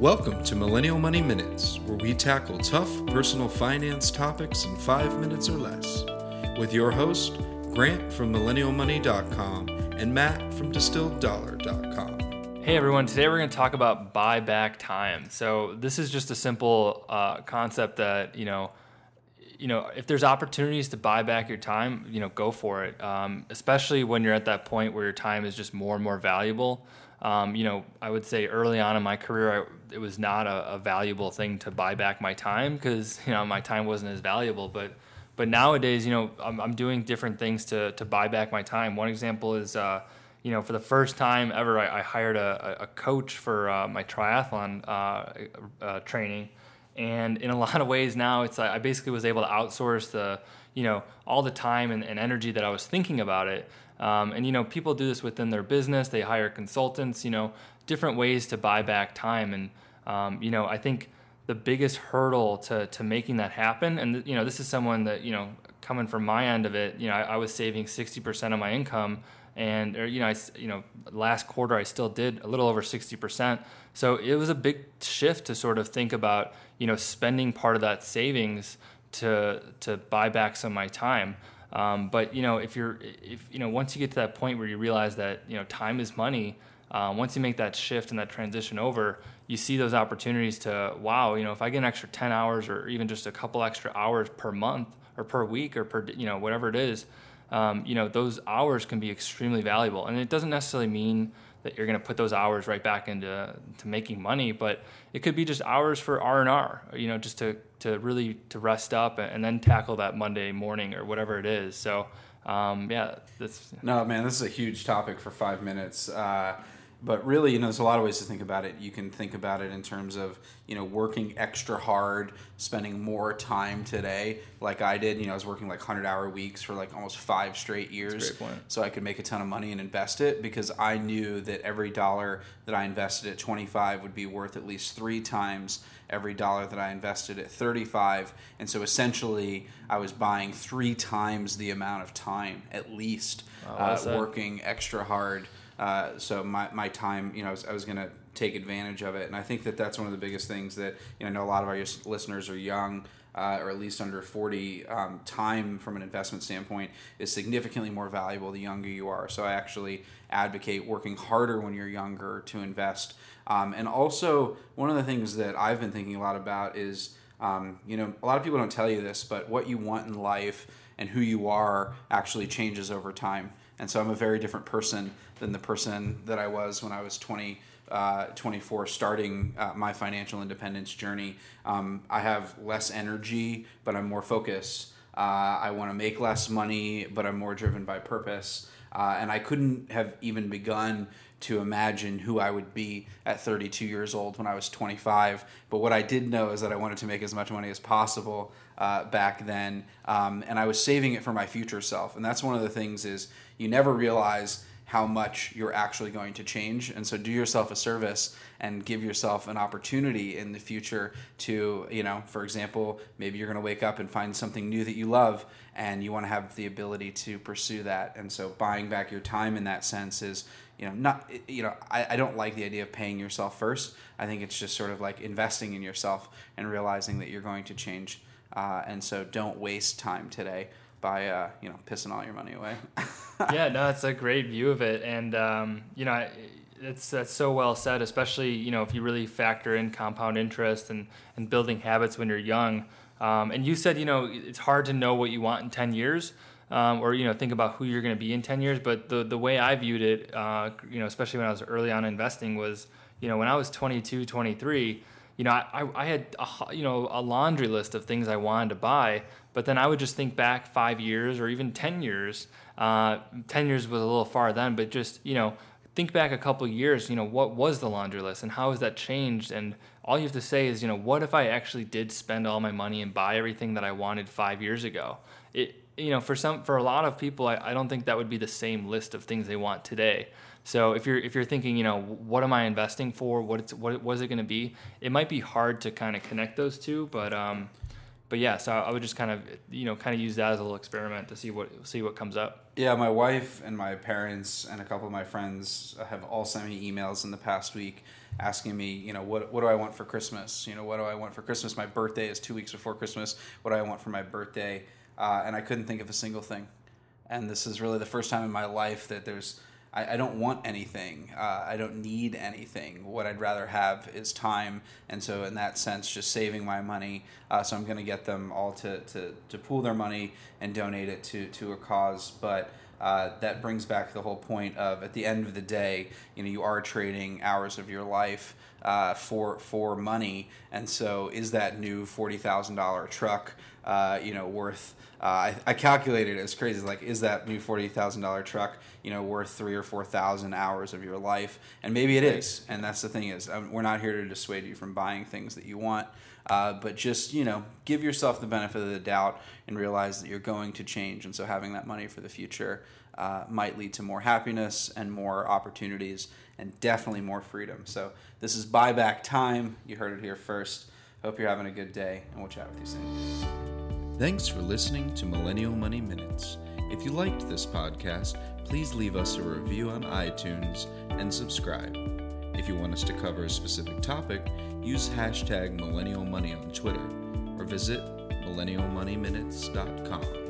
Welcome to Millennial Money Minutes, where we tackle tough personal finance topics in five minutes or less. With your host, Grant from MillennialMoney.com and Matt from DistilledDollar.com. Hey everyone, today we're going to talk about buyback time. So, this is just a simple uh, concept that, you know, you know, if there's opportunities to buy back your time, you know, go for it. Um, especially when you're at that point where your time is just more and more valuable. Um, you know, I would say early on in my career, I, it was not a, a, valuable thing to buy back my time because you know my time wasn't as valuable. But but nowadays, you know, I'm, I'm doing different things to to buy back my time. One example is. Uh, you know, for the first time ever, I, I hired a, a, coach for uh, my triathlon uh, uh training, and in a lot of ways now, it's I basically was able to outsource the, you know, all the time and, and energy that I was thinking about it um, and you know, people do this within their business. They hire consultants. You know, different ways to buy back time. And um, you know, I think the biggest hurdle to to making that happen. And you know, this is someone that you know, coming from my end of it. You know, I, I was saving sixty percent of my income, and or, you know, I you know, last quarter I still did a little over sixty percent. So it was a big shift to sort of think about you know spending part of that savings to to buy back some of my time. Um, but you know, if you're, if you know, once you get to that point where you realize that you know time is money, um, once you make that shift and that transition over, you see those opportunities to wow, you know, if I get an extra ten hours or even just a couple extra hours per month or per week or per you know whatever it is, um, you know, those hours can be extremely valuable, and it doesn't necessarily mean that you're going to put those hours right back into to making money but it could be just hours for r&r you know just to, to really to rest up and then tackle that monday morning or whatever it is. So um, yeah that's no man this is a huge topic for five minutes. Uh, but really, you know, there's a lot of ways to think about it. You can think about it in terms of, you know, working extra hard, spending more time today, like I did. You know, I was working like 100 hour weeks for like almost five straight years. So I could make a ton of money and invest it because I knew that every dollar that I invested at 25 would be worth at least three times every dollar that I invested at 35. And so essentially, I was buying three times the amount of time at least, oh, uh, working extra hard uh, so my, my time, you know, I was, I was going to take advantage of it. And I think that that's one of the biggest things that, you know, I know a lot of our listeners are young. Uh, or at least under 40, um, time from an investment standpoint is significantly more valuable the younger you are. So I actually advocate working harder when you're younger to invest. Um, and also, one of the things that I've been thinking a lot about is, um, you know, a lot of people don't tell you this, but what you want in life and who you are actually changes over time. And so I'm a very different person than the person that I was when I was 20, uh, 24, starting uh, my financial independence journey. Um, I have less energy, but I'm more focused. Uh, I want to make less money, but I'm more driven by purpose. Uh, and I couldn't have even begun to imagine who I would be at 32 years old when I was 25. But what I did know is that I wanted to make as much money as possible uh, back then, um, and I was saving it for my future self. And that's one of the things is you never realize how much you're actually going to change. And so do yourself a service and give yourself an opportunity in the future to, you know, for example, maybe you're going to wake up and find something new that you love and you want to have the ability to pursue that. And so buying back your time in that sense is, you know, not, you know, I, I don't like the idea of paying yourself first. I think it's just sort of like investing in yourself and realizing that you're going to change. Uh, and so don't waste time today by uh, you know pissing all your money away. yeah, no, it's a great view of it, and um, you know, it's that's so well said. Especially you know if you really factor in compound interest and and building habits when you're young. Um, and you said you know it's hard to know what you want in ten years. Um, or you know think about who you're going to be in 10 years but the the way i viewed it uh, you know especially when i was early on investing was you know when i was 22 23 you know, I, I had a, you know a laundry list of things I wanted to buy, but then I would just think back five years or even ten years. Uh, ten years was a little far then, but just you know think back a couple years. You know, what was the laundry list and how has that changed? And all you have to say is, you know, what if I actually did spend all my money and buy everything that I wanted five years ago? It you know for some for a lot of people, I, I don't think that would be the same list of things they want today. So if you're if you're thinking, you know, what am I investing for? What it's what, is it going to be? It might be hard to kind of connect those two, but um, but yeah, so I would just kind of you know kind of use that as a little experiment to see what see what comes up. Yeah, my wife and my parents and a couple of my friends have all sent me emails in the past week asking me, you know, what what do I want for Christmas? You know, what do I want for Christmas? My birthday is two weeks before Christmas. What do I want for my birthday? Uh, and I couldn't think of a single thing. And this is really the first time in my life that there's I, I don't want anything. Uh, I don't need anything. What I'd rather have is time. And so, in that sense, just saving my money. Uh, so, I'm going to get them all to, to, to pool their money and donate it to, to a cause. But uh, that brings back the whole point of at the end of the day, you know, you are trading hours of your life uh, for for money, and so is that new forty thousand dollar truck, uh, you know, worth? Uh, I, I calculated it as crazy. Like, is that new forty thousand dollar truck, you know, worth three or four thousand hours of your life? And maybe it is. And that's the thing is, um, we're not here to dissuade you from buying things that you want. Uh, but just you know, give yourself the benefit of the doubt and realize that you're going to change, and so having that money for the future uh, might lead to more happiness and more opportunities, and definitely more freedom. So this is buyback time. You heard it here first. Hope you're having a good day, and we'll chat with you soon. Thanks for listening to Millennial Money Minutes. If you liked this podcast, please leave us a review on iTunes and subscribe. If you want us to cover a specific topic, use hashtag millennial money on Twitter or visit millennialmoneyminutes.com.